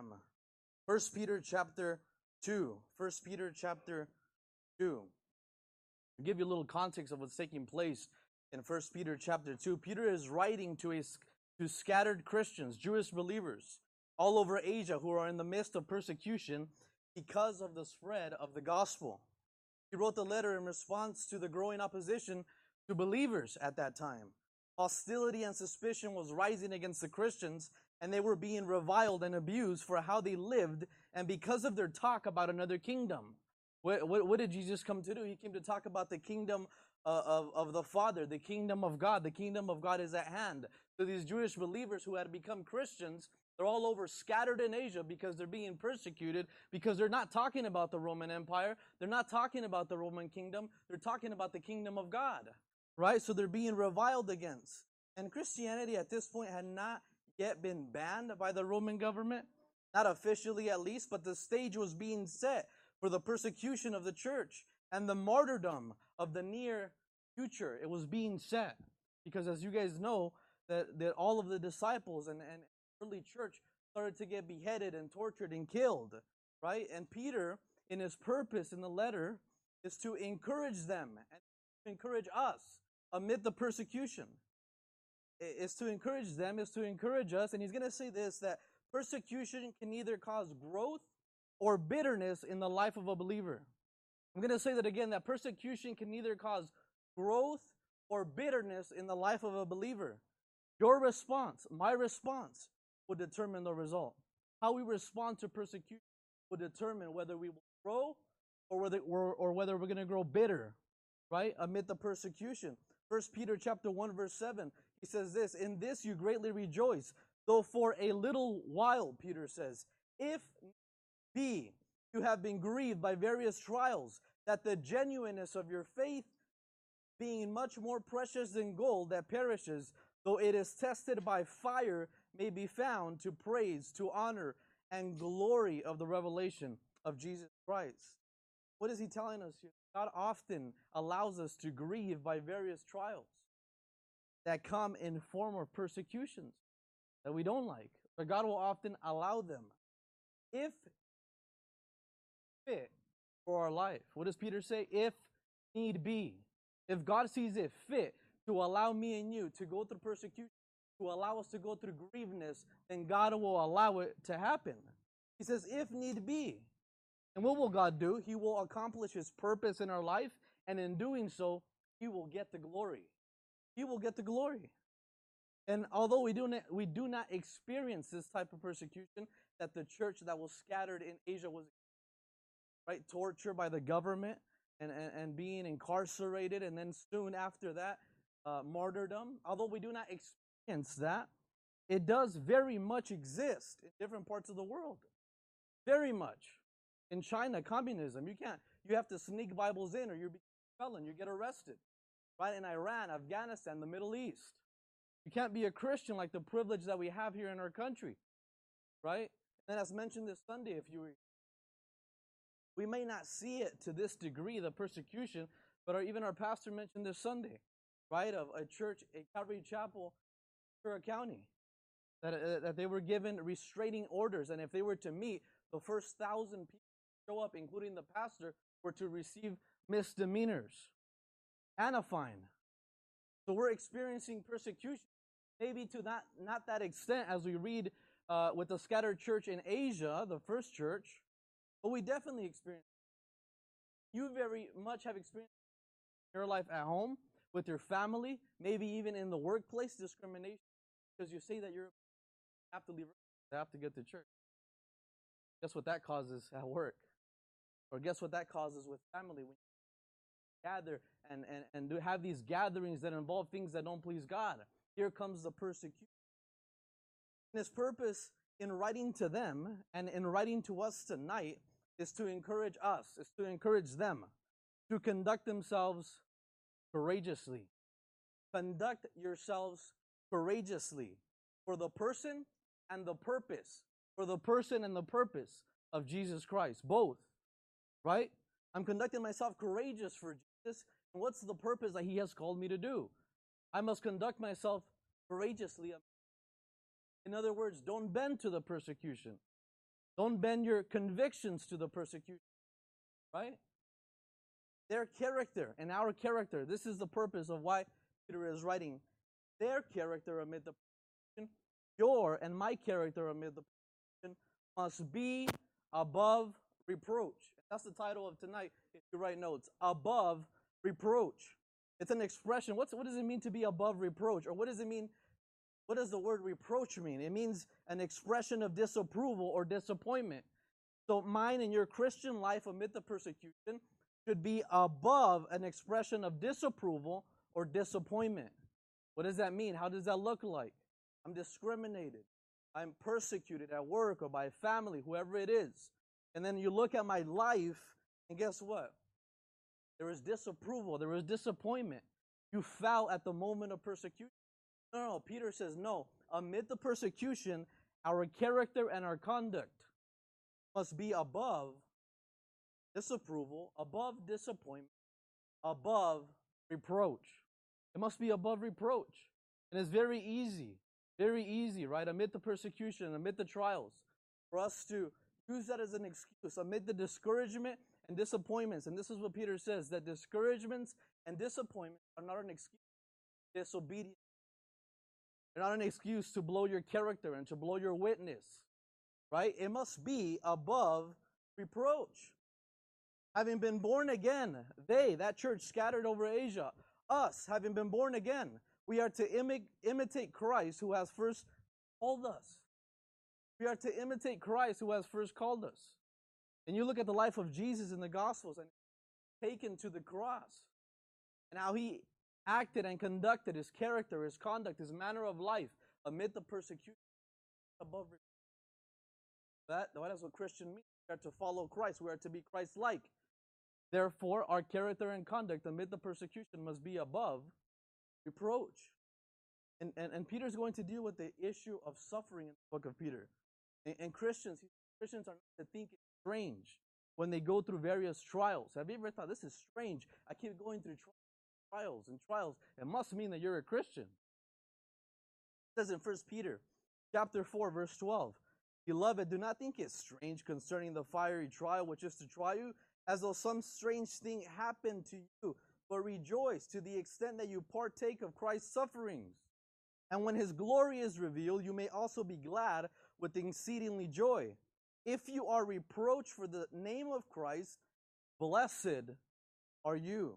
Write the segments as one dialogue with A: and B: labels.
A: am. First Peter chapter 2. First Peter chapter 2. I'll give you a little context of what's taking place in First Peter chapter 2. Peter is writing to a to scattered Christians, Jewish believers all over Asia who are in the midst of persecution because of the spread of the gospel. He wrote the letter in response to the growing opposition to believers at that time. Hostility and suspicion was rising against the Christians, and they were being reviled and abused for how they lived and because of their talk about another kingdom. What, what, what did Jesus come to do? He came to talk about the kingdom uh, of, of the Father, the kingdom of God. The kingdom of God is at hand. So these Jewish believers who had become Christians, they're all over scattered in Asia because they're being persecuted because they're not talking about the Roman Empire. They're not talking about the Roman kingdom. They're talking about the kingdom of God right? So they're being reviled against. And Christianity at this point had not yet been banned by the Roman government, not officially at least, but the stage was being set for the persecution of the church and the martyrdom of the near future. It was being set because, as you guys know, that, that all of the disciples and, and early church started to get beheaded and tortured and killed, right? And Peter, in his purpose in the letter, is to encourage them and encourage us amid the persecution. Is to encourage them, is to encourage us. And he's going to say this that persecution can either cause growth or bitterness in the life of a believer. I'm going to say that again that persecution can either cause growth or bitterness in the life of a believer. Your response, my response, will determine the result. How we respond to persecution will determine whether we will grow or whether, or, or whether we're going to grow bitter, right, amid the persecution. First Peter chapter 1 verse 7, he says this, In this you greatly rejoice, though for a little while, Peter says, if be you have been grieved by various trials, that the genuineness of your faith, being much more precious than gold that perishes, though it is tested by fire, may be found to praise, to honor, and glory of the revelation of Jesus Christ. What is he telling us here? God often allows us to grieve by various trials that come in form of persecutions that we don't like. But God will often allow them if fit for our life. What does Peter say? If need be. If God sees it fit to allow me and you to go through persecution, to allow us to go through grieveness, then God will allow it to happen. He says, if need be. And what will God do? He will accomplish His purpose in our life, and in doing so, He will get the glory. He will get the glory. And although we do not, we do not experience this type of persecution that the church that was scattered in Asia was, right, tortured by the government and, and, and being incarcerated, and then soon after that, uh, martyrdom. Although we do not experience that, it does very much exist in different parts of the world. Very much. In China, communism, you can't, you have to sneak Bibles in or you're being felon, you get arrested. Right? In Iran, Afghanistan, the Middle East. You can't be a Christian like the privilege that we have here in our country. Right? And as mentioned this Sunday, if you were, we may not see it to this degree, the persecution, but our, even our pastor mentioned this Sunday, right, of a church, a Calvary Chapel, Ventura County, that, uh, that they were given restraining orders, and if they were to meet, the first thousand people show up, including the pastor, were to receive misdemeanors and a fine. So we're experiencing persecution, maybe to not, not that extent as we read uh, with the scattered church in Asia, the first church, but we definitely experience. You very much have experienced your life at home, with your family, maybe even in the workplace discrimination, because you say that you're have to leave, they have to get to church. Guess what that causes at work? Or guess what that causes with family when you gather and, and, and do have these gatherings that involve things that don't please God? Here comes the persecution. And his purpose in writing to them and in writing to us tonight is to encourage us, is to encourage them to conduct themselves courageously. Conduct yourselves courageously for the person and the purpose, for the person and the purpose of Jesus Christ, both right? I'm conducting myself courageous for Jesus. And what's the purpose that He has called me to do? I must conduct myself courageously. In other words, don't bend to the persecution. Don't bend your convictions to the persecution, right? Their character and our character. This is the purpose of why Peter is writing their character amid the persecution. Your and my character amid the persecution must be above reproach. That's the title of tonight if you write notes. Above reproach. It's an expression. What's, what does it mean to be above reproach? Or what does it mean? What does the word reproach mean? It means an expression of disapproval or disappointment. So mine and your Christian life amid the persecution should be above an expression of disapproval or disappointment. What does that mean? How does that look like? I'm discriminated. I'm persecuted at work or by family, whoever it is. And then you look at my life, and guess what? There was disapproval, there was disappointment. You fell at the moment of persecution. No, no, Peter says, no. Amid the persecution, our character and our conduct must be above disapproval, above disappointment, above reproach. It must be above reproach. And it's very easy, very easy, right? Amid the persecution, amid the trials, for us to use that as an excuse, amid the discouragement and disappointments. And this is what Peter says that discouragements and disappointments are not an excuse. Disobedience. They're not an excuse to blow your character and to blow your witness. Right? It must be above reproach. Having been born again, they, that church scattered over Asia, us, having been born again, we are to imi- imitate Christ who has first called us. We are to imitate Christ who has first called us. And you look at the life of Jesus in the Gospels and taken to the cross and how he acted and conducted his character, his conduct, his manner of life amid the persecution above that, that's what Christian means. We are to follow Christ. We are to be Christ like. Therefore, our character and conduct amid the persecution must be above reproach. And, and, and Peter's going to deal with the issue of suffering in the book of Peter. And, and Christians, Christians are not to think strange when they go through various trials. Have you ever thought this is strange? I keep going through trials and trials. It must mean that you're a Christian. It says in 1 Peter chapter 4, verse 12. Beloved, do not think it strange concerning the fiery trial which is to try you, as though some strange thing happened to you, but rejoice to the extent that you partake of Christ's sufferings. And when his glory is revealed, you may also be glad with exceedingly joy. If you are reproached for the name of Christ, blessed are you.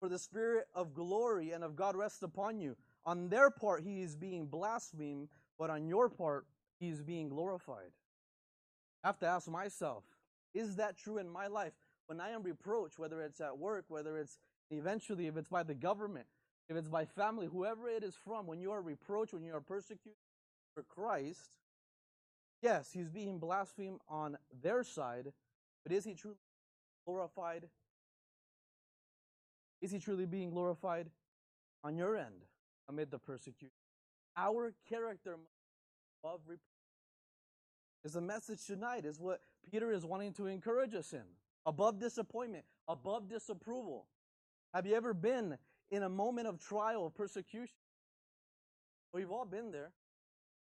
A: For the Spirit of glory and of God rests upon you. On their part, he is being blasphemed, but on your part, he is being glorified. I have to ask myself, is that true in my life? When I am reproached, whether it's at work, whether it's eventually, if it's by the government, if it's by family, whoever it is from, when you are reproached, when you are persecuted for Christ, yes, he's being blasphemed on their side, but is he truly glorified? Is he truly being glorified on your end amid the persecution? Our character above reproach is the message tonight, is what Peter is wanting to encourage us in. Above disappointment, above disapproval. Have you ever been in a moment of trial, of persecution? We've all been there.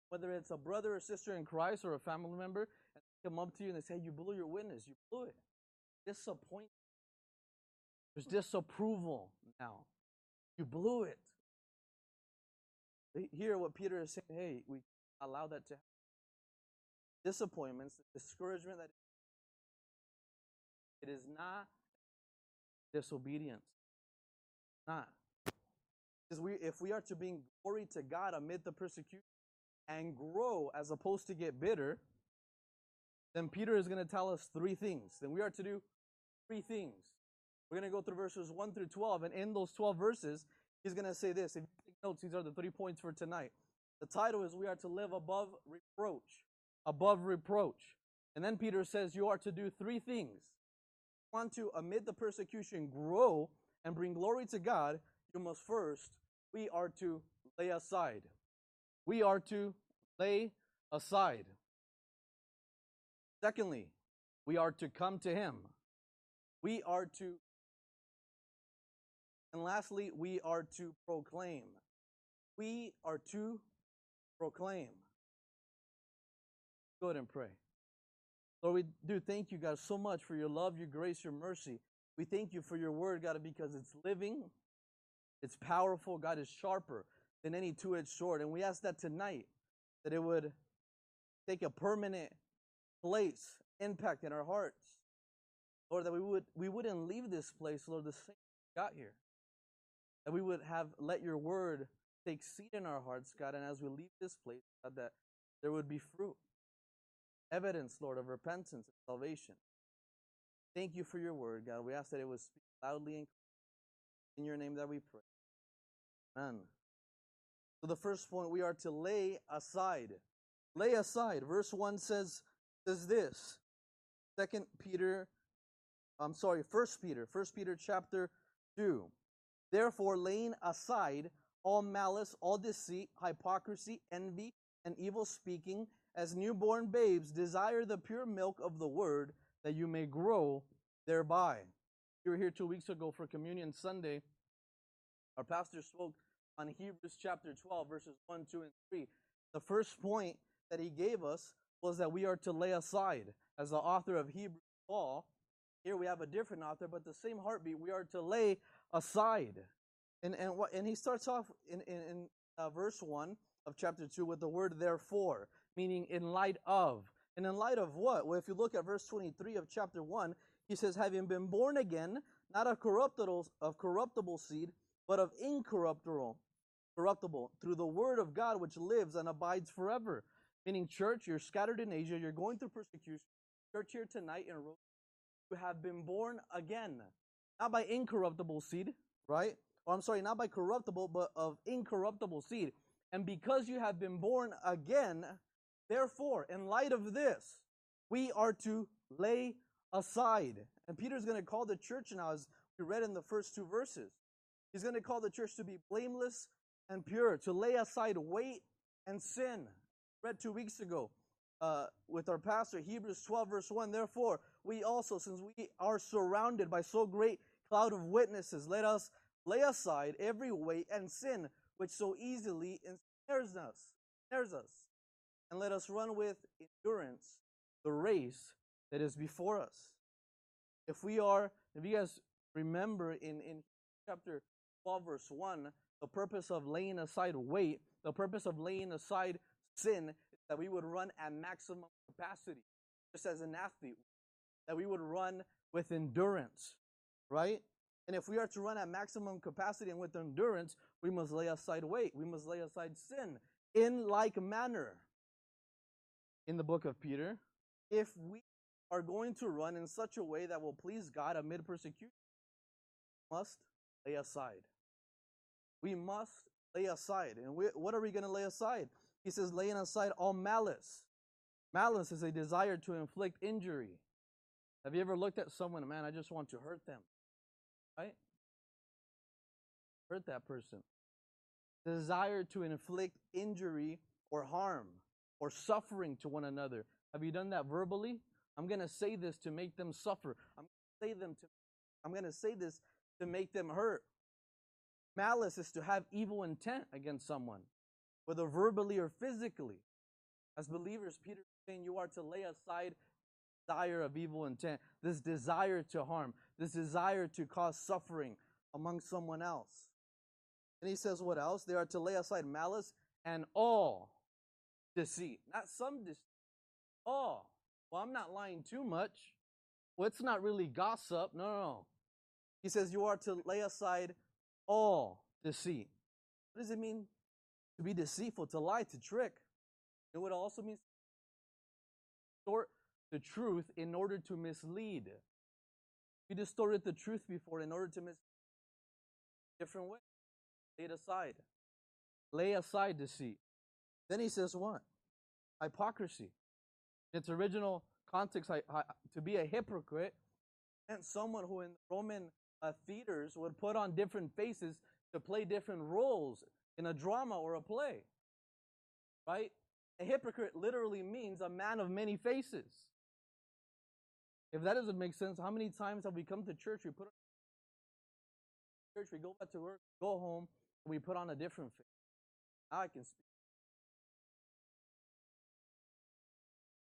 A: Whether it's a brother or sister in Christ or a family member, and they come up to you and they say, You blew your witness, you blew it. Disappointment. There's disapproval now. You blew it. Hear what Peter is saying. Hey, we allow that to happen disappointments, discouragement that it is not disobedience. Not. Because we if we are to bring glory to God amid the persecution and grow as opposed to get bitter, then Peter is going to tell us three things. Then we are to do three things. We're going to go through verses 1 through 12, and in those 12 verses, he's going to say this. If you take notes, these are the three points for tonight. The title is We Are to Live Above Reproach above reproach. And then Peter says you are to do three things. You want to, amid the persecution, grow and bring glory to God, you must first, we are to lay aside. We are to lay aside. Secondly, we are to come to Him. We are to, and lastly, we are to proclaim. We are to proclaim Go ahead and pray. Lord, we do thank you, God, so much for your love, your grace, your mercy. We thank you for your word, God, because it's living, it's powerful, God, is sharper than any two edged sword. And we ask that tonight, that it would take a permanent place, impact in our hearts. Lord, that we would we wouldn't leave this place, Lord, the same got here. That we would have let your word take seed in our hearts, God, and as we leave this place, God, that there would be fruit. Evidence, Lord, of repentance and salvation. Thank you for your word, God. We ask that it would speak loudly and clearly. in your name that we pray. Amen. So the first point we are to lay aside. Lay aside. Verse 1 says, says this. Second Peter, I'm sorry, First Peter, First Peter chapter 2. Therefore, laying aside all malice, all deceit, hypocrisy, envy, and evil speaking, as newborn babes, desire the pure milk of the word that you may grow thereby. You were here two weeks ago for Communion Sunday. Our pastor spoke on Hebrews chapter 12, verses 1, 2, and 3. The first point that he gave us was that we are to lay aside. As the author of Hebrews, Paul, here we have a different author, but the same heartbeat, we are to lay aside. And, and, what, and he starts off in, in, in uh, verse 1 of chapter 2 with the word therefore, meaning in light of. And in light of what? Well, if you look at verse 23 of chapter 1, he says, having been born again, not of corruptible, of corruptible seed, but of incorruptible, corruptible, through the word of God which lives and abides forever. Meaning, church, you're scattered in Asia, you're going through persecution. Church here tonight in Rome, you have been born again, not by incorruptible seed, right? Or I'm sorry, not by corruptible, but of incorruptible seed. And because you have been born again, therefore, in light of this, we are to lay aside. And Peter's going to call the church now, as we read in the first two verses, he's going to call the church to be blameless and pure, to lay aside weight and sin. Read two weeks ago uh, with our pastor, Hebrews 12, verse 1. Therefore, we also, since we are surrounded by so great cloud of witnesses, let us lay aside every weight and sin which so easily ensnares us, ensnares us, and let us run with endurance the race that is before us. If we are, if you guys remember in, in chapter 12, verse 1, the purpose of laying aside weight, the purpose of laying aside sin, is that we would run at maximum capacity, just as an athlete, that we would run with endurance, right? And if we are to run at maximum capacity and with endurance, we must lay aside weight. We must lay aside sin in like manner. In the book of Peter, if we are going to run in such a way that will please God amid persecution, we must lay aside. We must lay aside. And we, what are we going to lay aside? He says, laying aside all malice. Malice is a desire to inflict injury. Have you ever looked at someone, man, I just want to hurt them? Right? Hurt that person. Desire to inflict injury or harm or suffering to one another. Have you done that verbally? I'm going to say this to make them suffer. I'm going to say them to I'm going to say this to make them hurt. Malice is to have evil intent against someone, whether verbally or physically. As believers, Peter is saying you are to lay aside desire of evil intent, this desire to harm, this desire to cause suffering among someone else. And he says, what else? They are to lay aside malice and all deceit. Not some deceit, all. Well, I'm not lying too much. Well, it's not really gossip. No, no, no. He says you are to lay aside all deceit. What does it mean to be deceitful, to lie, to trick? It also means? Distort the truth in order to mislead. You distorted the truth before in order to mislead. Different way. Lay it aside. Lay aside deceit. Then he says what? Hypocrisy. In its original context, to be a hypocrite meant someone who in Roman uh, theaters would put on different faces to play different roles in a drama or a play. Right? A hypocrite literally means a man of many faces. If that doesn't make sense, how many times have we come to church, we put on church, we go back to work, go home, and we put on a different face? Now I can speak.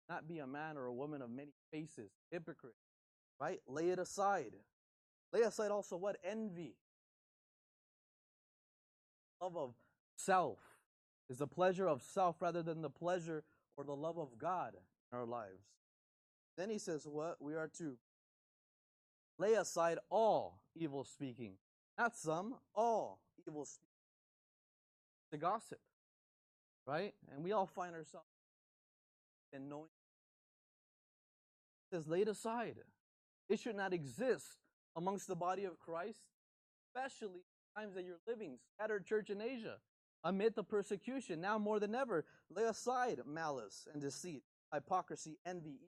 A: not be a man or a woman of many faces, hypocrite, right? Lay it aside. Lay aside also what? Envy. Love of self is the pleasure of self rather than the pleasure or the love of God in our lives. Then he says, What? We are to lay aside all evil speaking. Not some, all evil speaking. The gossip. Right? And we all find ourselves in knowing. It says, laid aside. It should not exist amongst the body of Christ, especially times that you're living, scattered church in Asia, amid the persecution. Now more than ever, lay aside malice and deceit, hypocrisy, envy.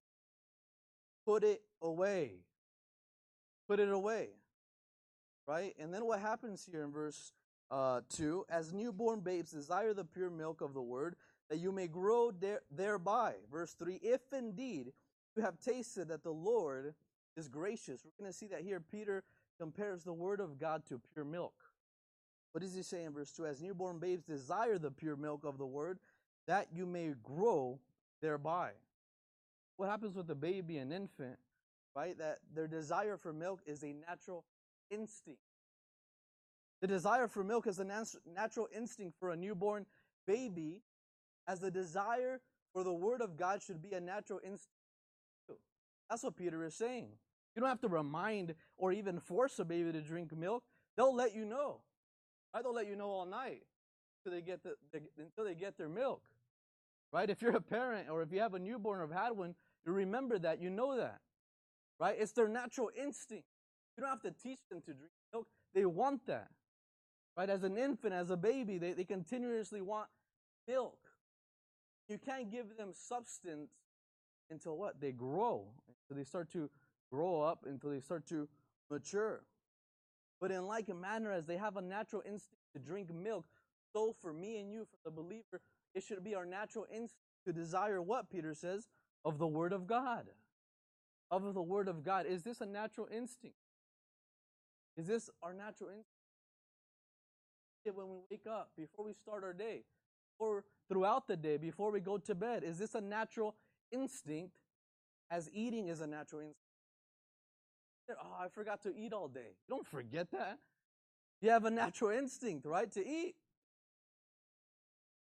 A: Put it away. Put it away. Right? And then what happens here in verse uh, 2 As newborn babes desire the pure milk of the word, that you may grow there, thereby. Verse 3 If indeed you have tasted that the Lord is gracious. We're going to see that here. Peter compares the word of God to pure milk. What does he say in verse 2? As newborn babes desire the pure milk of the word, that you may grow thereby. What happens with a baby and infant, right? That their desire for milk is a natural instinct. The desire for milk is a natural instinct for a newborn baby, as the desire for the word of God should be a natural instinct. That's what Peter is saying. You don't have to remind or even force a baby to drink milk. They'll let you know. Right? They'll let you know all night until they get the, until they get their milk. Right? If you're a parent or if you have a newborn or have had one, you remember that. You know that. Right? It's their natural instinct. You don't have to teach them to drink milk. They want that. Right? As an infant, as a baby, they, they continuously want milk. You can't give them substance until what? They grow. Until they start to grow up, until they start to mature. But in like manner, as they have a natural instinct to drink milk, so for me and you, for the believer, it should be our natural instinct to desire what, Peter says? Of the Word of God. Of the Word of God. Is this a natural instinct? Is this our natural instinct? When we wake up, before we start our day, or throughout the day, before we go to bed, is this a natural instinct as eating is a natural instinct? Oh, I forgot to eat all day. You don't forget that. You have a natural instinct, right, to eat.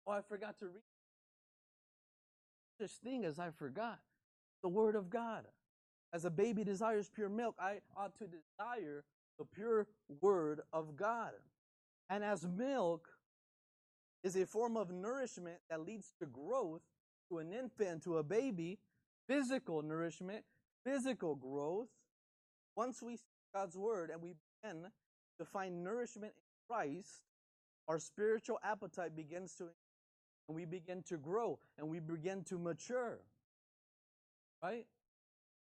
A: Oh, I forgot to read. This thing as I forgot the Word of God. As a baby desires pure milk, I ought to desire the pure Word of God. And as milk is a form of nourishment that leads to growth to an infant, to a baby, physical nourishment, physical growth, once we see God's word and we begin to find nourishment in Christ, our spiritual appetite begins to and we begin to grow and we begin to mature. Right?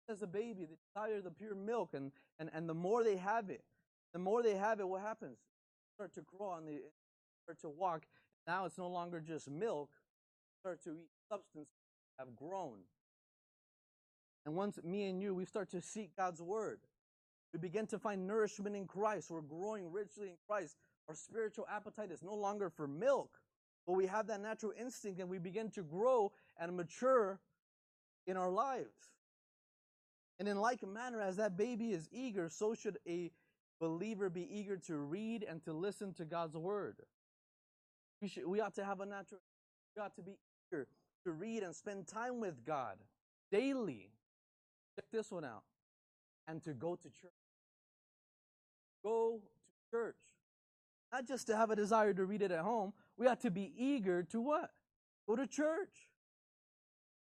A: As a baby, they desire the pure milk, and, and, and the more they have it, the more they have it, what happens? They start to grow and they start to walk. Now it's no longer just milk, start to eat substance have grown. And once me and you, we start to seek God's word. We begin to find nourishment in Christ. We're growing richly in Christ. Our spiritual appetite is no longer for milk, but we have that natural instinct and we begin to grow and mature in our lives. And in like manner, as that baby is eager, so should a believer be eager to read and to listen to God's word. We, should, we ought to have a natural, we ought to be eager to read and spend time with God daily. Check this one out. And to go to church. Go to church. Not just to have a desire to read it at home. We ought to be eager to what? Go to church.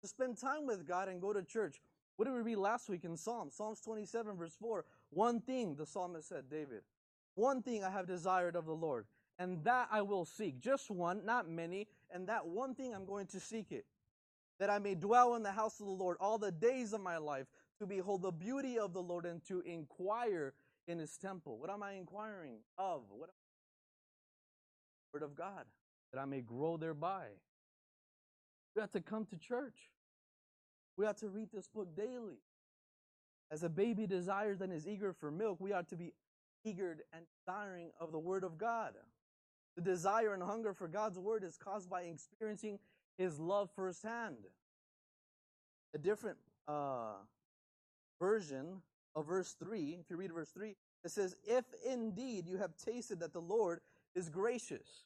A: To spend time with God and go to church. What did we read last week in Psalms? Psalms 27, verse 4. One thing, the psalmist said, David, one thing I have desired of the Lord, and that I will seek. Just one, not many, and that one thing I'm going to seek it. That I may dwell in the house of the Lord all the days of my life, to behold the beauty of the Lord and to inquire in his temple. What am I inquiring of? What Word of God, that I may grow thereby. We have to come to church. We have to read this book daily. As a baby desires and is eager for milk, we ought to be eager and desiring of the Word of God. The desire and hunger for God's Word is caused by experiencing His love firsthand. a different uh, version of verse 3, if you read verse 3, it says, If indeed you have tasted that the Lord is gracious,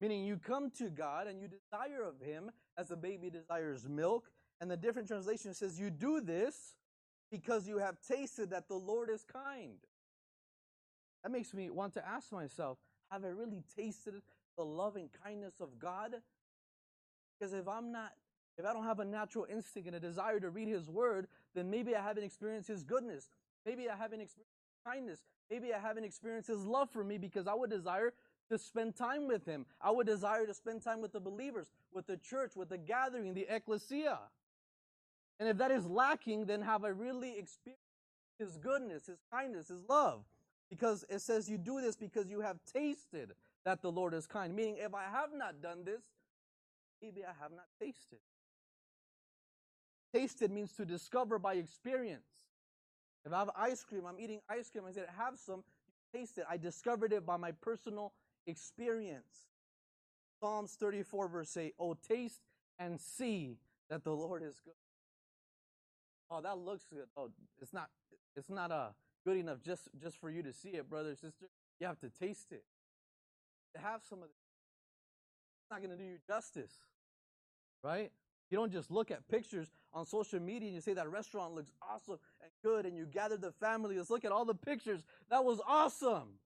A: meaning you come to God and you desire of Him as a baby desires milk. And the different translation says, You do this because you have tasted that the Lord is kind. That makes me want to ask myself, have I really tasted the loving kindness of God? Because if I'm not, if I don't have a natural instinct and a desire to read His Word, then maybe I haven't experienced His goodness. Maybe I haven't experienced kindness. Maybe I haven't experienced His love for me because I would desire to spend time with Him. I would desire to spend time with the believers, with the church, with the gathering, the ecclesia. And if that is lacking, then have I really experienced His goodness, His kindness, His love? Because it says you do this because you have tasted that the Lord is kind. Meaning, if I have not done this, maybe I have not tasted. Tasted means to discover by experience. If I have ice cream, I'm eating ice cream, I said, have some, taste it. I discovered it by my personal experience. Psalms 34, verse 8, Oh, taste and see that the Lord is good. Oh, that looks good. Oh, it's not, it's not uh, good enough just, just for you to see it, brother, sister. You have to taste it. To have some of it. It's not going to do you justice. Right? You don't just look at pictures on social media and you say that restaurant looks awesome and good, and you gather the family. Let's look at all the pictures. That was awesome.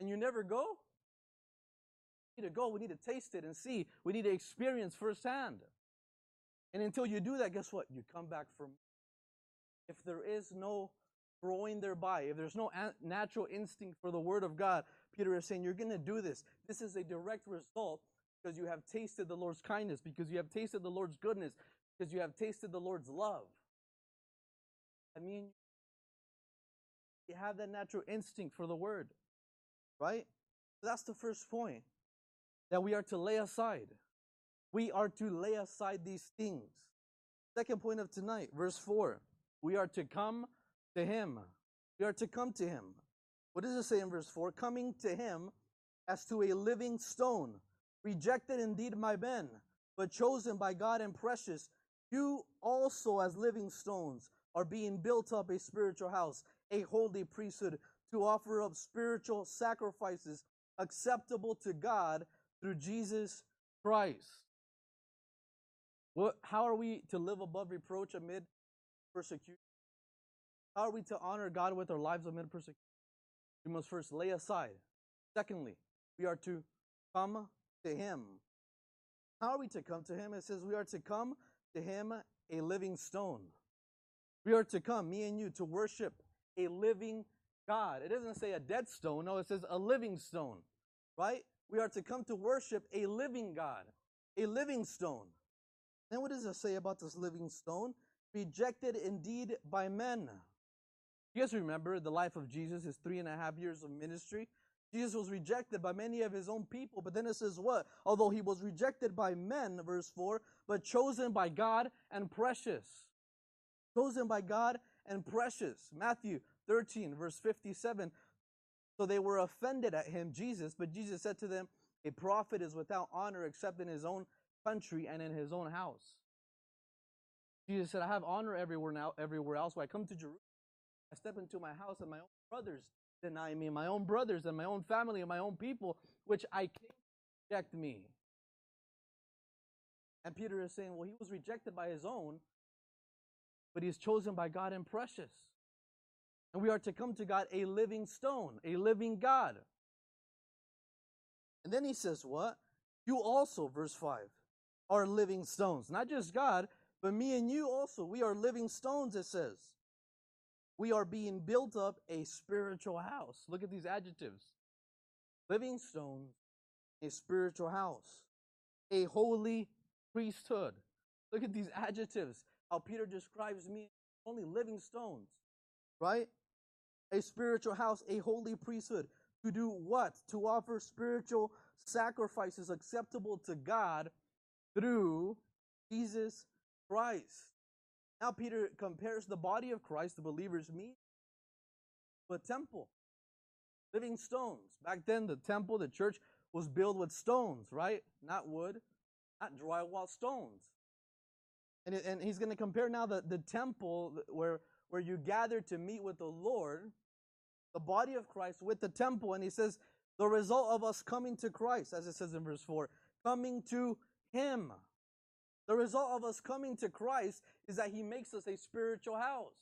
A: And you never go? We need to go. We need to taste it and see. We need to experience firsthand. And until you do that, guess what? You come back more. If there is no growing thereby, if there's no natural instinct for the Word of God, Peter is saying, You're going to do this. This is a direct result because you have tasted the Lord's kindness, because you have tasted the Lord's goodness, because you have tasted the Lord's love. I mean, you have that natural instinct for the word, right? That's the first point that we are to lay aside. We are to lay aside these things. Second point of tonight, verse 4. We are to come to Him. We are to come to Him. What does it say in verse 4? Coming to Him as to a living stone rejected indeed by men, but chosen by God and precious. You also, as living stones, are being built up a spiritual house, a holy priesthood, to offer up spiritual sacrifices acceptable to God through Jesus Christ. What, how are we to live above reproach amid persecution? How are we to honor God with our lives amid persecution? We must first lay aside. Secondly, we are to come to him. How are we to come to him? It says we are to come to him a living stone. We are to come, me and you, to worship a living God. It doesn't say a dead stone, no, it says a living stone, right? We are to come to worship a living God, a living stone. Then what does it say about this living stone? Rejected indeed by men. You guys remember the life of Jesus, his three and a half years of ministry? Jesus was rejected by many of his own people, but then it says what? Although he was rejected by men, verse 4, but chosen by God and precious. Chosen by God and precious. Matthew 13, verse 57. So they were offended at him, Jesus, but Jesus said to them, A prophet is without honor except in his own country and in his own house. Jesus said, I have honor everywhere now, everywhere else. When I come to Jerusalem, I step into my house and my own brothers deny me, my own brothers and my own family and my own people, which I came to reject me. And Peter is saying, well, he was rejected by his own, but he is chosen by God and precious. And we are to come to God a living stone, a living God. And then he says, What? You also, verse 5, are living stones. Not just God, but me and you also. We are living stones, it says we are being built up a spiritual house. Look at these adjectives living stones, a spiritual house, a holy priesthood. Look at these adjectives. How Peter describes me only living stones, right? A spiritual house, a holy priesthood. To do what? To offer spiritual sacrifices acceptable to God through Jesus Christ. Now, Peter compares the body of Christ, the believers meet, to a temple, living stones. Back then, the temple, the church, was built with stones, right? Not wood, not drywall, stones. And, and he's going to compare now the, the temple where, where you gather to meet with the Lord, the body of Christ, with the temple. And he says, the result of us coming to Christ, as it says in verse 4, coming to Him. The result of us coming to Christ is that He makes us a spiritual house.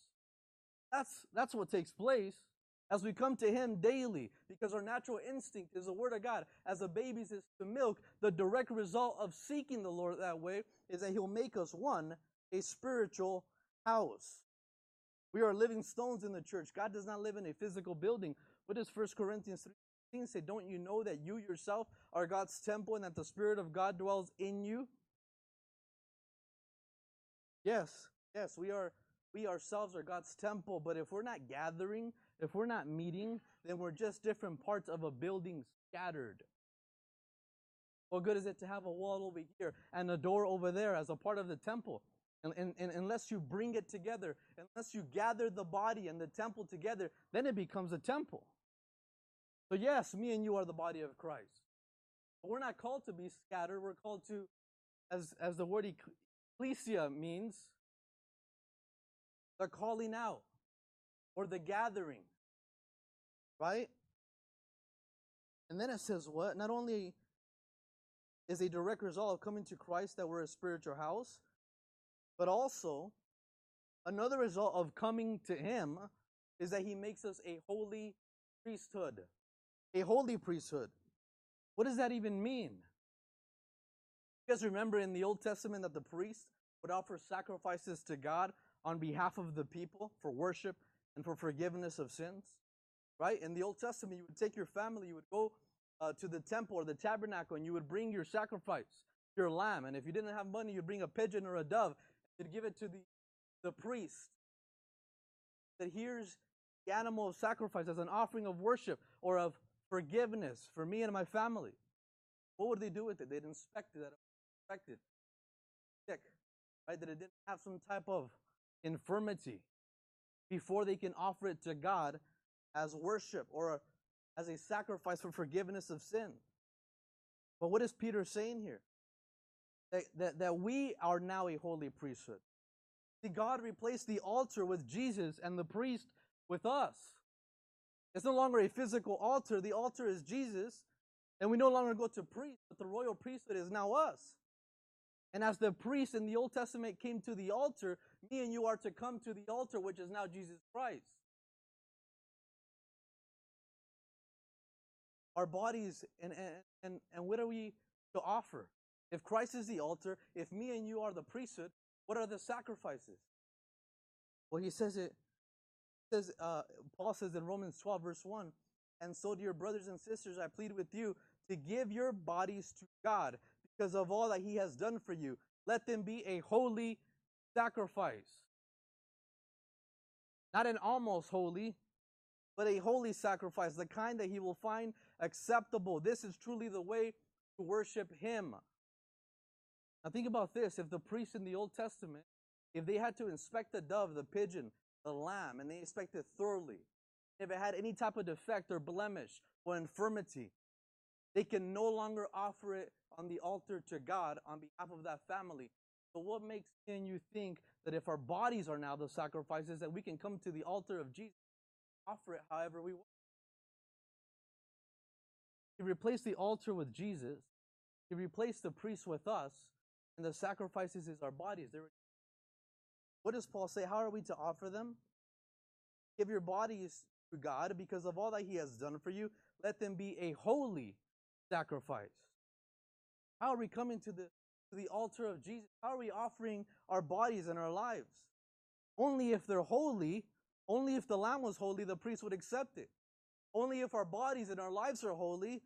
A: That's, that's what takes place as we come to Him daily, because our natural instinct is the Word of God. As a baby's is to milk, the direct result of seeking the Lord that way is that He'll make us one, a spiritual house. We are living stones in the church. God does not live in a physical building. What does 1 Corinthians 3 say? Don't you know that you yourself are God's temple and that the Spirit of God dwells in you? Yes, yes, we are we ourselves are God's temple, but if we're not gathering, if we're not meeting, then we're just different parts of a building scattered. What good is it to have a wall over here and a door over there as a part of the temple? And, and, and, unless you bring it together, unless you gather the body and the temple together, then it becomes a temple. So, yes, me and you are the body of Christ. But we're not called to be scattered. We're called to, as, as the word ecclesia means, the calling out or the gathering. Right? And then it says what? Not only is a direct result of coming to Christ that we're a spiritual house, but also another result of coming to Him is that He makes us a holy priesthood. A holy priesthood. What does that even mean? You guys remember in the Old Testament that the priest would offer sacrifices to God on behalf of the people for worship and for forgiveness of sins? Right? In the Old Testament, you would take your family, you would go uh, to the temple or the tabernacle, and you would bring your sacrifice, your lamb. And if you didn't have money, you'd bring a pigeon or a dove, you'd give it to the, the priest that here's the animal of sacrifice as an offering of worship or of forgiveness for me and my family. What would they do with it? They'd inspect it, inspect it, sick, right? That it didn't have some type of infirmity before they can offer it to God as worship or as a sacrifice for forgiveness of sin. But what is Peter saying here? That, that, that we are now a holy priesthood. See, God replaced the altar with Jesus and the priest with us. It's no longer a physical altar. The altar is Jesus, and we no longer go to priest, but the royal priesthood is now us. And as the priest in the Old Testament came to the altar, me and you are to come to the altar, which is now Jesus Christ. Our bodies, and, and, and, and what are we to offer? If Christ is the altar, if me and you are the priesthood, what are the sacrifices? Well, he says it, says, uh, Paul says in Romans 12, verse 1, and so, dear brothers and sisters, I plead with you to give your bodies to God because of all that he has done for you. Let them be a holy sacrifice. Not an almost holy, but a holy sacrifice, the kind that he will find acceptable. This is truly the way to worship him. Now think about this. If the priests in the Old Testament, if they had to inspect the dove, the pigeon, the lamb, and they inspected thoroughly, if it had any type of defect or blemish or infirmity, they can no longer offer it on the altar to God on behalf of that family. So what makes can you think that if our bodies are now the sacrifices, that we can come to the altar of Jesus, offer it however we want? He replaced the altar with Jesus. He replaced the priest with us, and the sacrifices is our bodies. They're what does Paul say? How are we to offer them? Give your bodies to God because of all that He has done for you. Let them be a holy sacrifice. How are we coming to the to the altar of Jesus? How are we offering our bodies and our lives? Only if they're holy, only if the lamb was holy, the priest would accept it. Only if our bodies and our lives are holy,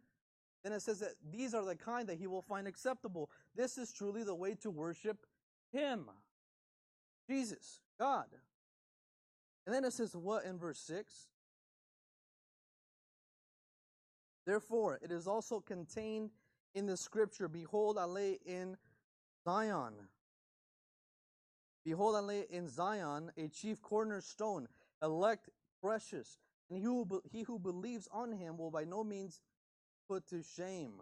A: then it says that these are the kind that he will find acceptable. This is truly the way to worship him. Jesus, God. And then it says what in verse 6? Therefore, it is also contained in the scripture Behold, I lay in Zion. Behold, I lay in Zion a chief cornerstone, elect, precious, and he who, he who believes on him will by no means put to shame.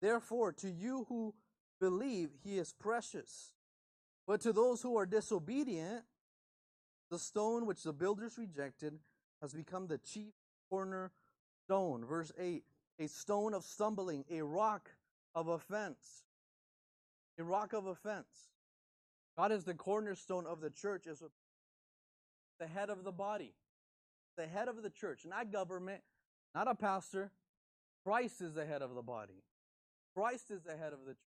A: Therefore, to you who believe, he is precious. But to those who are disobedient, the stone which the builders rejected has become the chief cornerstone. Stone, verse 8 a stone of stumbling, a rock of offense. A rock of offense. God is the cornerstone of the church, is the head of the body, the head of the church, not government, not a pastor. Christ is the head of the body. Christ is the head of the church.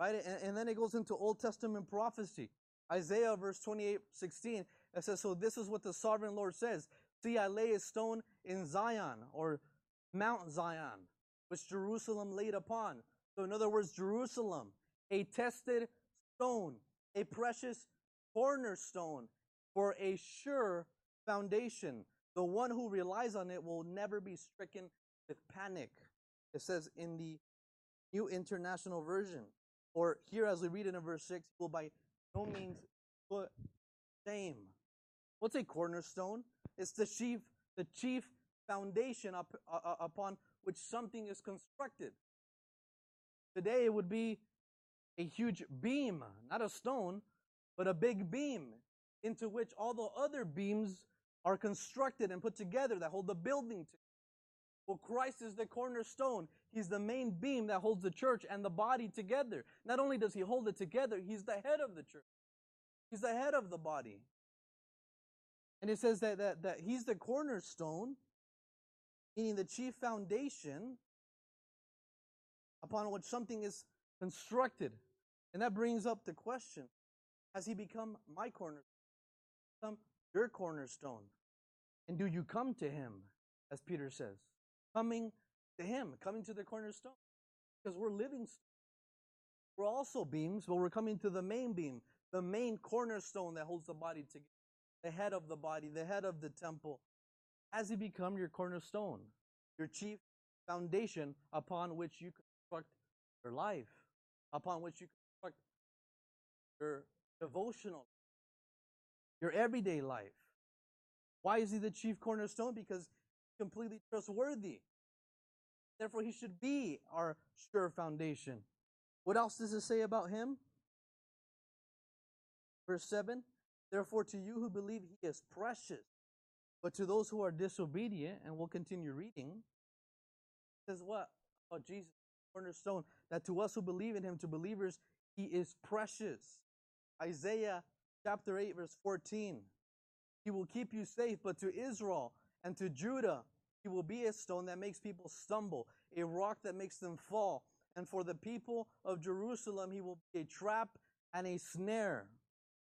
A: Right? And, and then it goes into Old Testament prophecy. Isaiah verse 28, 16, it says, So this is what the sovereign Lord says. See, I lay a stone in Zion, or Mount Zion, which Jerusalem laid upon. So in other words, Jerusalem, a tested stone, a precious cornerstone for a sure foundation. The one who relies on it will never be stricken with panic. It says in the New International Version. Or here, as we read it in verse 6, will by no means put shame. What's a cornerstone? It's the chief, the chief foundation up, uh, upon which something is constructed. Today, it would be a huge beam, not a stone, but a big beam into which all the other beams are constructed and put together that hold the building together. Well, Christ is the cornerstone. He's the main beam that holds the church and the body together. Not only does he hold it together, he's the head of the church. He's the head of the body. And it says that, that, that he's the cornerstone, meaning the chief foundation upon which something is constructed. And that brings up the question Has he become my cornerstone? Become your cornerstone? And do you come to him, as Peter says? coming to Him, coming to the cornerstone. Because we're living We're also beams, but we're coming to the main beam, the main cornerstone that holds the body together, the head of the body, the head of the temple. Has He become your cornerstone, your chief foundation upon which you construct your life, upon which you construct your devotional, your everyday life? Why is He the chief cornerstone? Because he's completely trustworthy. Therefore, he should be our sure foundation. What else does it say about him? Verse 7 Therefore, to you who believe, he is precious. But to those who are disobedient, and we'll continue reading, says what? About Jesus, cornerstone, that to us who believe in him, to believers, he is precious. Isaiah chapter 8, verse 14. He will keep you safe, but to Israel, and to Judah, he will be a stone that makes people stumble, a rock that makes them fall. And for the people of Jerusalem, he will be a trap and a snare.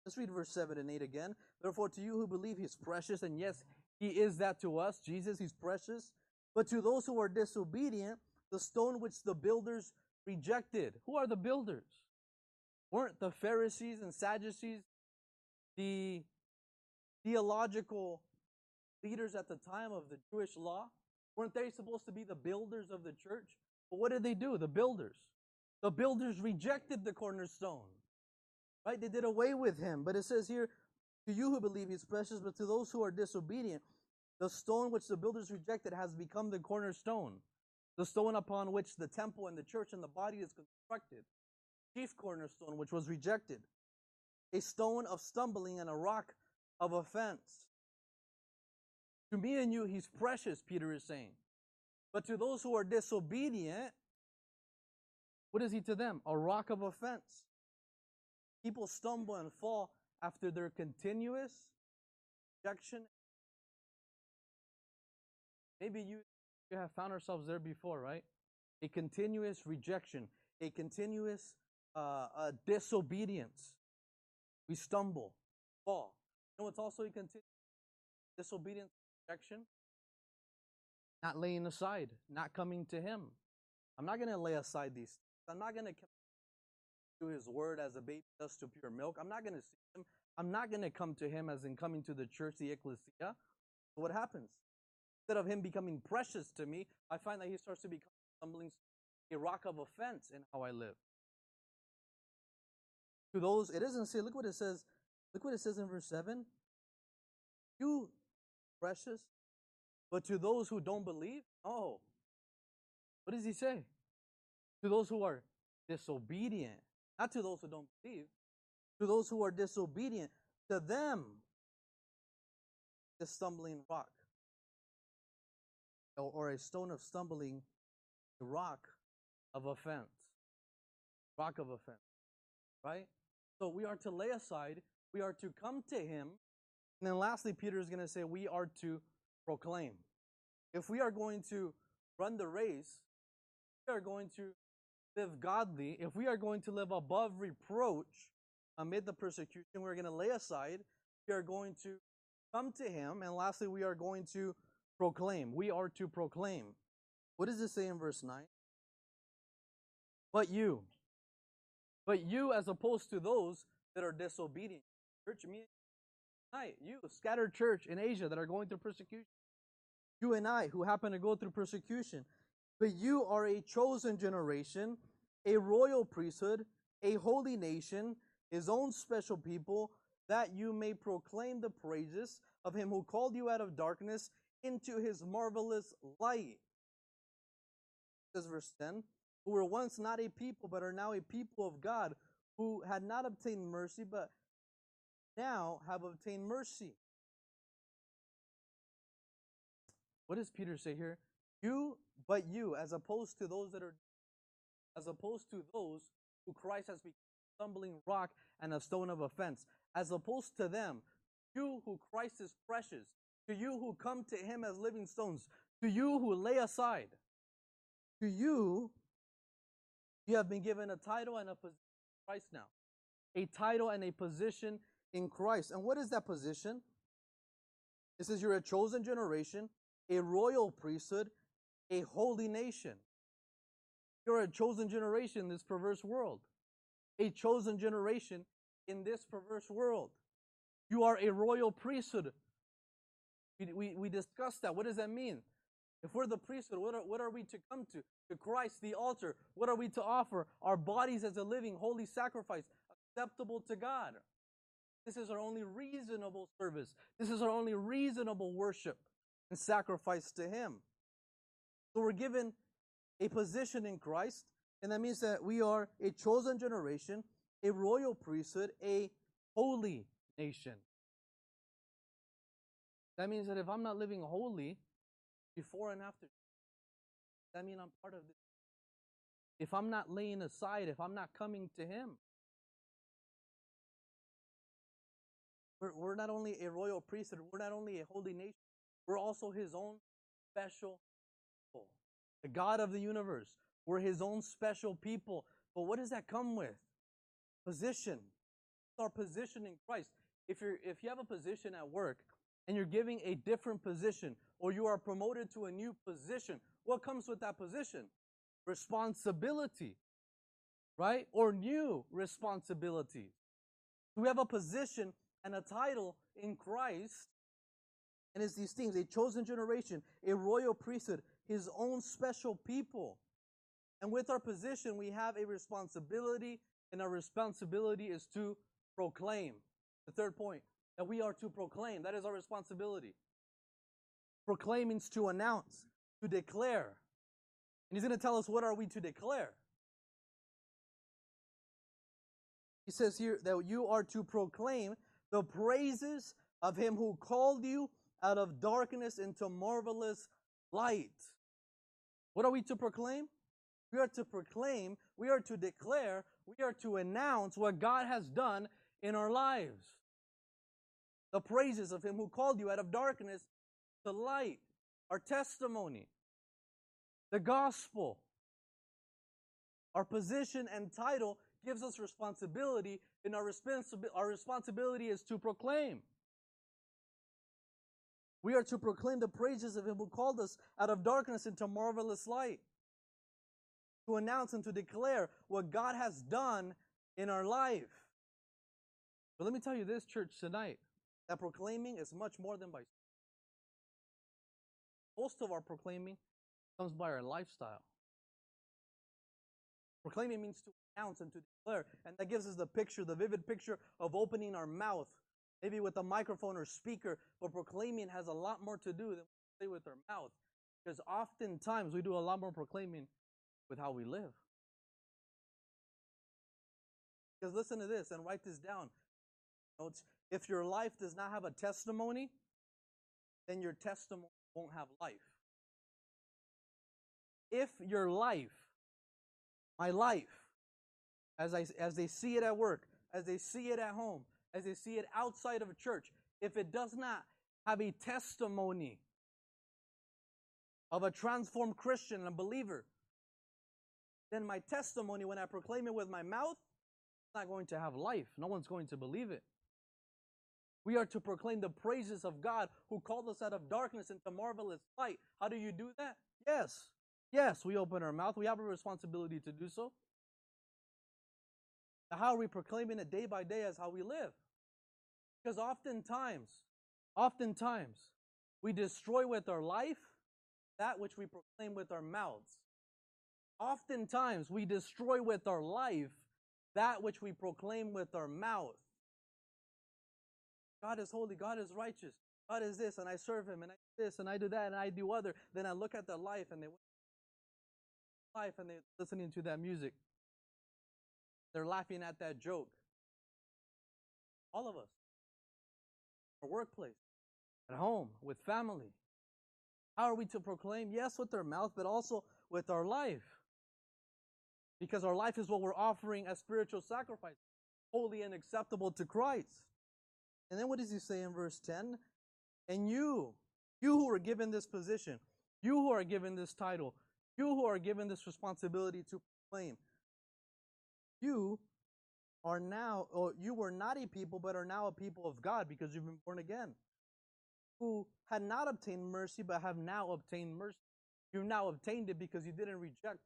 A: Let's read verse 7 and 8 again. Therefore, to you who believe, he's precious. And yes, he is that to us. Jesus, he's precious. But to those who are disobedient, the stone which the builders rejected. Who are the builders? Weren't the Pharisees and Sadducees the theological leaders at the time of the Jewish law? Weren't they supposed to be the builders of the church? But what did they do? The builders. The builders rejected the cornerstone. Right? They did away with him. But it says here, to you who believe he's precious, but to those who are disobedient, the stone which the builders rejected has become the cornerstone, the stone upon which the temple and the church and the body is constructed, chief cornerstone which was rejected, a stone of stumbling and a rock of offense. To me and you, he's precious, Peter is saying. But to those who are disobedient, what is he to them? A rock of offense. People stumble and fall after their continuous rejection. Maybe you, you have found ourselves there before, right? A continuous rejection, a continuous uh, uh, disobedience. We stumble, fall. You know what's also a continuous disobedience? rejection, not laying aside, not coming to Him. I'm not going to lay aside these. things. I'm not going to to His Word as a baby does to pure milk. I'm not going to see Him. I'm not going to come to Him as in coming to the church, the ecclesia. So what happens? Instead of Him becoming precious to me, I find that He starts to become stumbling, a rock of offense in how I live. To those, it doesn't say. Look what it says. Look what it says in verse seven. You precious. But to those who don't believe, oh, what does he say? To those who are disobedient, not to those who don't believe, to those who are disobedient, to them, the stumbling rock, or, or a stone of stumbling, the rock of offense. Rock of offense. Right? So we are to lay aside, we are to come to Him. And then lastly, Peter is going to say we are to proclaim. If we are going to run the race, we are going to live godly, if we are going to live above reproach amid the persecution, we're going to lay aside, we are going to come to Him, and lastly, we are going to proclaim. We are to proclaim. What does it say in verse 9? But you, but you, as opposed to those that are disobedient. Church, me, I, you, scattered church in Asia that are going through persecution. You and I, who happen to go through persecution. But you are a chosen generation, a royal priesthood, a holy nation, his own special people, that you may proclaim the praises of him who called you out of darkness into his marvelous light. Says verse 10 Who were once not a people, but are now a people of God, who had not obtained mercy, but now have obtained mercy. What does Peter say here? You, but you, as opposed to those that are, as opposed to those who Christ has become a stumbling rock and a stone of offense, as opposed to them, you who Christ is precious, to you who come to him as living stones, to you who lay aside, to you, you have been given a title and a position in Christ now. A title and a position in Christ. And what is that position? It says you're a chosen generation, a royal priesthood, a holy nation. You're a chosen generation in this perverse world. A chosen generation in this perverse world. You are a royal priesthood. We, we, we discussed that. What does that mean? If we're the priesthood, what are, what are we to come to? To Christ, the altar. What are we to offer? Our bodies as a living, holy sacrifice, acceptable to God. This is our only reasonable service. This is our only reasonable worship and sacrifice to Him. So we're given a position in Christ, and that means that we are a chosen generation, a royal priesthood, a holy nation. That means that if I'm not living holy before and after, that means I'm part of this. If I'm not laying aside, if I'm not coming to Him, we're, we're not only a royal priesthood, we're not only a holy nation, we're also His own special. The God of the universe, we're His own special people. But what does that come with? Position. Our position in Christ. If you're if you have a position at work and you're giving a different position or you are promoted to a new position, what comes with that position? Responsibility, right? Or new responsibilities. We have a position and a title in Christ, and it's these things a chosen generation, a royal priesthood, his own special people. And with our position, we have a responsibility, and our responsibility is to proclaim. The third point that we are to proclaim. That is our responsibility. Proclaim means to announce, to declare. And he's going to tell us what are we to declare. He says here that you are to proclaim the praises of him who called you out of darkness into marvelous light. What are we to proclaim? We are to proclaim, we are to declare, we are to announce what God has done in our lives. The praises of him who called you out of darkness to light, our testimony, the gospel. Our position and title gives us responsibility, and our, responsi- our responsibility is to proclaim. We are to proclaim the praises of Him who called us out of darkness into marvelous light. To announce and to declare what God has done in our life. But let me tell you this, church, tonight, that proclaiming is much more than by. Most of our proclaiming comes by our lifestyle. Proclaiming means to announce and to declare. And that gives us the picture, the vivid picture of opening our mouth, maybe with a microphone or speaker. But proclaiming has a lot more to do than we say with our mouth. Because oftentimes we do a lot more proclaiming with how we live. Because listen to this and write this down. Notes. If your life does not have a testimony, then your testimony won't have life. If your life, my life, as I as they see it at work, as they see it at home, as they see it outside of a church, if it does not have a testimony of a transformed Christian and a believer, then my testimony, when I proclaim it with my mouth, is not going to have life. No one's going to believe it. We are to proclaim the praises of God who called us out of darkness into marvelous light. How do you do that? Yes. Yes, we open our mouth. We have a responsibility to do so. How are we proclaiming it day by day as how we live? Because oftentimes, oftentimes, we destroy with our life that which we proclaim with our mouths. Oftentimes, we destroy with our life that which we proclaim with our mouth. God is holy, God is righteous, God is this, and I serve Him, and I do this, and I do that, and I do other. Then I look at their life, and they life, and they're listening to that music. They're laughing at that joke. All of us. Our workplace, at home, with family. How are we to proclaim? Yes, with our mouth, but also with our life. Because our life is what we're offering as spiritual sacrifice, holy and acceptable to Christ. And then what does he say in verse 10? And you, you who are given this position, you who are given this title, you who are given this responsibility to proclaim, you are now, or you were not a people, but are now a people of God because you've been born again, who had not obtained mercy, but have now obtained mercy. You've now obtained it because you didn't reject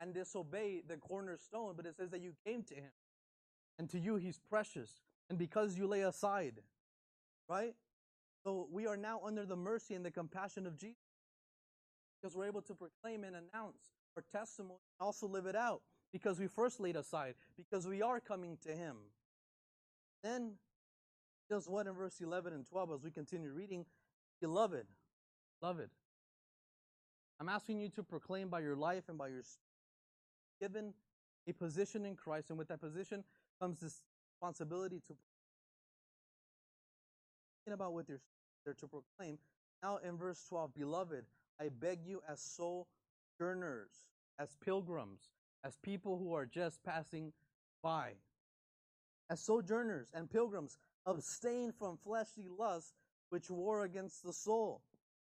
A: and disobey the cornerstone, but it says that you came to him. And to you, he's precious. And because you lay aside, right? So we are now under the mercy and the compassion of Jesus because we're able to proclaim and announce our testimony and also live it out because we first laid aside, because we are coming to Him. Then, does what in verse 11 and 12 as we continue reading? Beloved, beloved, I'm asking you to proclaim by your life and by your given a position in Christ, and with that position comes this responsibility to about with your there to proclaim. Now in verse 12, beloved, I beg you as soul sojourners, as pilgrims, as people who are just passing by. As sojourners and pilgrims, abstain from fleshly lusts which war against the soul,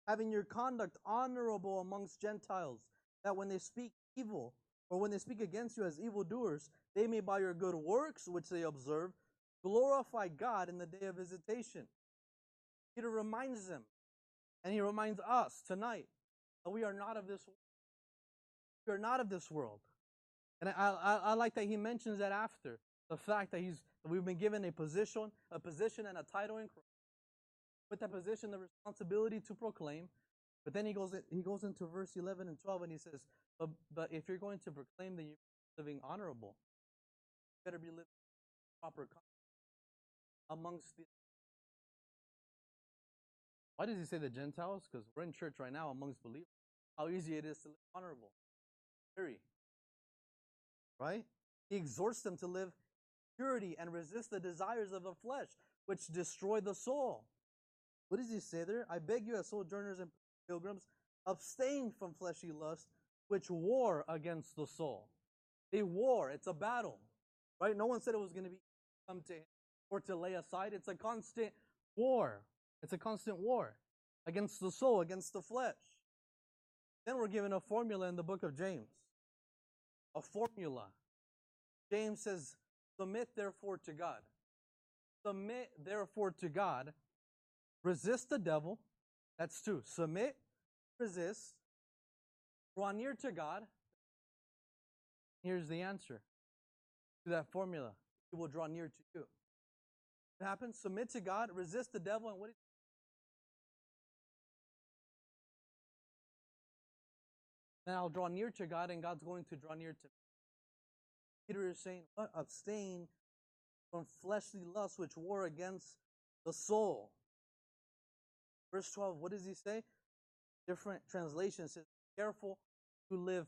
A: having your conduct honorable amongst Gentiles, that when they speak evil, or when they speak against you as evildoers, they may by your good works which they observe glorify God in the day of visitation. Peter reminds them, and he reminds us tonight that we are not of this world. We are not of this world. And I, I, I like that he mentions that after the fact that he's that we've been given a position, a position and a title in Christ. With that position, the responsibility to proclaim. But then he goes he goes into verse 11 and 12 and he says, but, but if you're going to proclaim that you're living honorable, you better be living proper amongst the why does he say the Gentiles? Because we're in church right now amongst believers. How easy it is to live honorable. Very right? He exhorts them to live purity and resist the desires of the flesh, which destroy the soul. What does he say there? I beg you, as sojourners and pilgrims, abstain from fleshly lust, which war against the soul. They war. It's a battle, right? No one said it was going to be come to him or to lay aside. It's a constant war. It's a constant war against the soul, against the flesh. Then we're given a formula in the book of James a formula. James says, Submit therefore to God. Submit therefore to God. Resist the devil. That's two. Submit, resist, draw near to God. Here's the answer to that formula. He will draw near to you. What happens? Submit to God, resist the devil, and what then I'll draw near to God, and God's going to draw near to me. Peter is saying, what? Abstain from fleshly lusts which war against the soul. Verse 12, what does he say? Different translations says, careful to live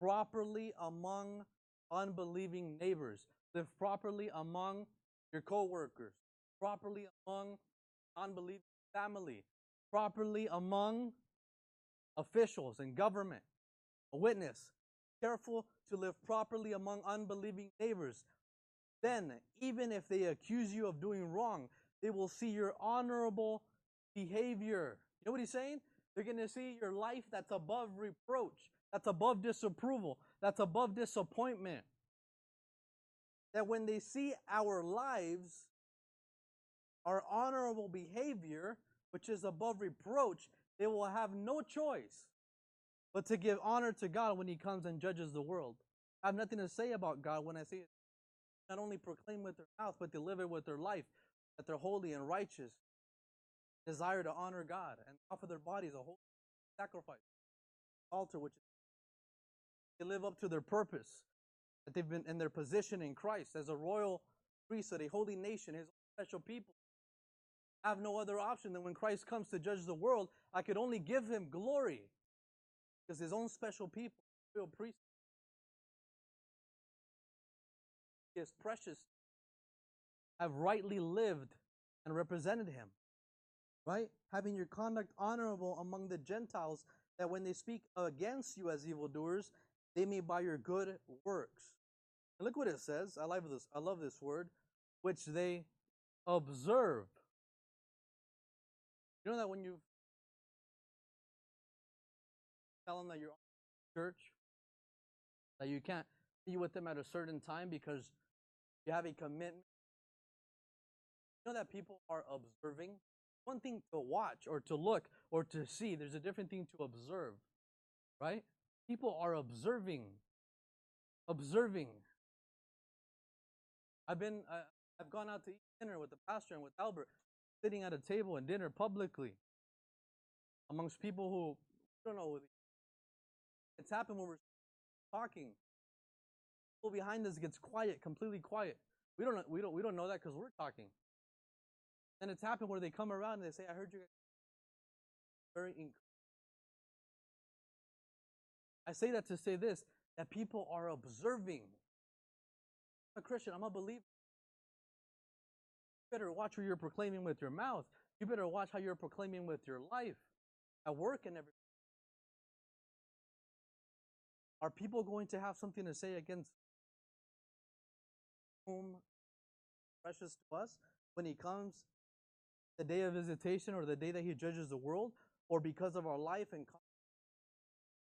A: properly among unbelieving neighbors. live properly among your coworkers, properly among unbelieving family, properly among officials and government. A witness, careful to live properly among unbelieving neighbors. Then, even if they accuse you of doing wrong, they will see your honorable behavior. You know what he's saying? They're going to see your life that's above reproach, that's above disapproval, that's above disappointment. That when they see our lives, our honorable behavior, which is above reproach, they will have no choice but to give honor to God when He comes and judges the world. I have nothing to say about God when I say it. Not only proclaim with their mouth, but deliver with their life that they're holy and righteous, desire to honor God, and offer their bodies a holy sacrifice, altar, which they live up to their purpose, that they've been in their position in Christ as a royal priesthood, a holy nation, His special people. I have no other option than when Christ comes to judge the world, I could only give Him glory because His own special people, royal priest, His precious, have rightly lived and represented Him right? Having your conduct honorable among the Gentiles, that when they speak against you as evildoers, they may by your good works. And look what it says. I love this. I love this word, which they observe. You know that when you tell them that you're on church, that you can't be with them at a certain time because you have a commitment. You know that people are observing one thing to watch or to look or to see, there's a different thing to observe, right? People are observing. Observing. I've been, uh, I've gone out to eat dinner with the pastor and with Albert, sitting at a table and dinner publicly amongst people who don't know. It's happened when we're talking. People behind us gets quiet, completely quiet. We don't, we don't, we don't know that because we're talking. And it's happened where they come around and they say, I heard you very inc-. I say that to say this that people are observing. I'm a Christian, I'm a believer. You better watch what you're proclaiming with your mouth. You better watch how you're proclaiming with your life at work and everything. Are people going to have something to say against whom precious to us when he comes the day of visitation or the day that he judges the world, or because of our life and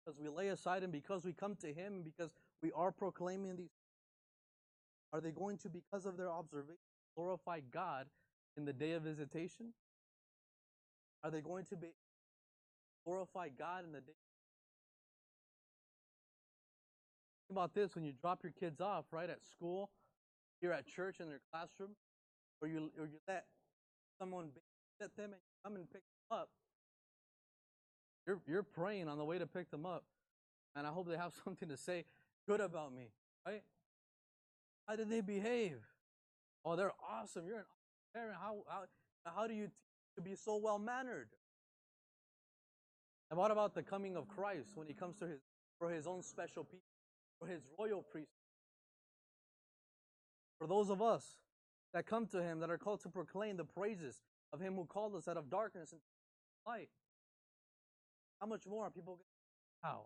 A: because we lay aside and because we come to him and because we are proclaiming these are they going to because of their observation glorify god in the day of visitation? Are they going to be glorify god in the day about this when you drop your kids off right at school you're at church in their classroom or you or you let someone babysit them and come and pick them up, you're, you're praying on the way to pick them up. And I hope they have something to say good about me, right? How did they behave? Oh, they're awesome. You're an awesome parent. How, how, how do you to be so well mannered? And what about the coming of Christ when he comes to his for his own special people, for his royal priest? For those of us that come to him that are called to proclaim the praises of him who called us out of darkness into light. How much more are people how?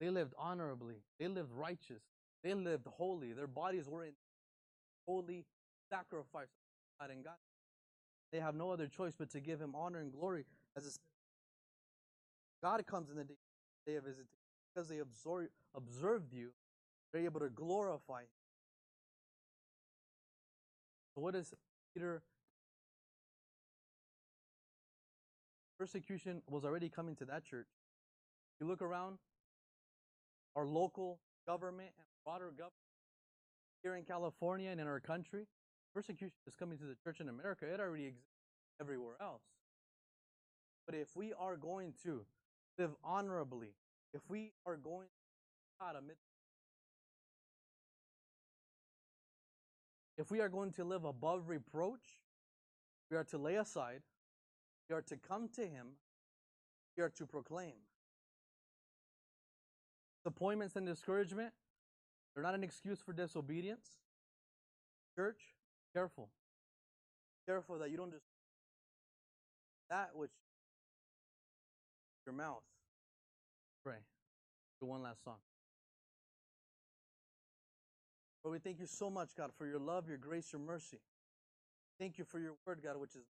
A: They lived honorably, they lived righteous, they lived holy. Their bodies were in holy sacrifice God and God. They have no other choice but to give him honor and glory as a God comes in the day of visitation because they observed you, they're able to glorify him. So what does Peter persecution was already coming to that church. You look around our local government and broader government here in California and in our country, persecution is coming to the church in America. It already exists everywhere else. But if we are going to live honorably, if we are going God amidst If we are going to live above reproach, we are to lay aside, we are to come to Him, we are to proclaim. Disappointments and discouragement, they're not an excuse for disobedience. Church, careful. Careful that you don't just that which your mouth. Pray. Do one last song. Lord, we thank you so much, God, for your love, your grace, your mercy. Thank you for your word, God, which is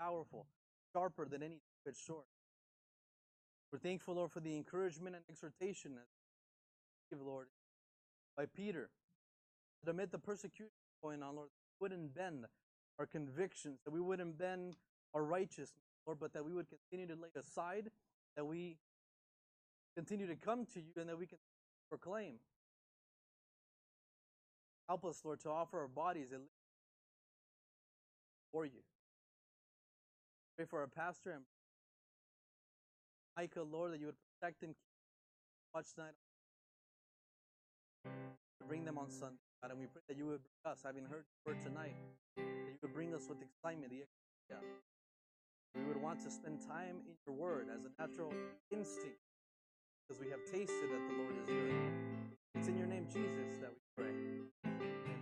A: powerful, sharper than any two-edged sword. We're thankful, Lord, for the encouragement and exhortation that give, Lord, by Peter. That amid the persecution going on, Lord, we wouldn't bend our convictions, that we wouldn't bend our righteousness, Lord, but that we would continue to lay aside, that we continue to come to you, and that we can proclaim. Help us, Lord, to offer our bodies for you. Pray for our pastor and Micah, Lord, that you would protect them, watch tonight, bring them on Sunday, God, and we pray that you would bring us, having heard the word tonight, that you would bring us with excitement, the. We would want to spend time in your word as a natural instinct, because we have tasted that the Lord is good. It's in your name, Jesus, that we pray. Amen.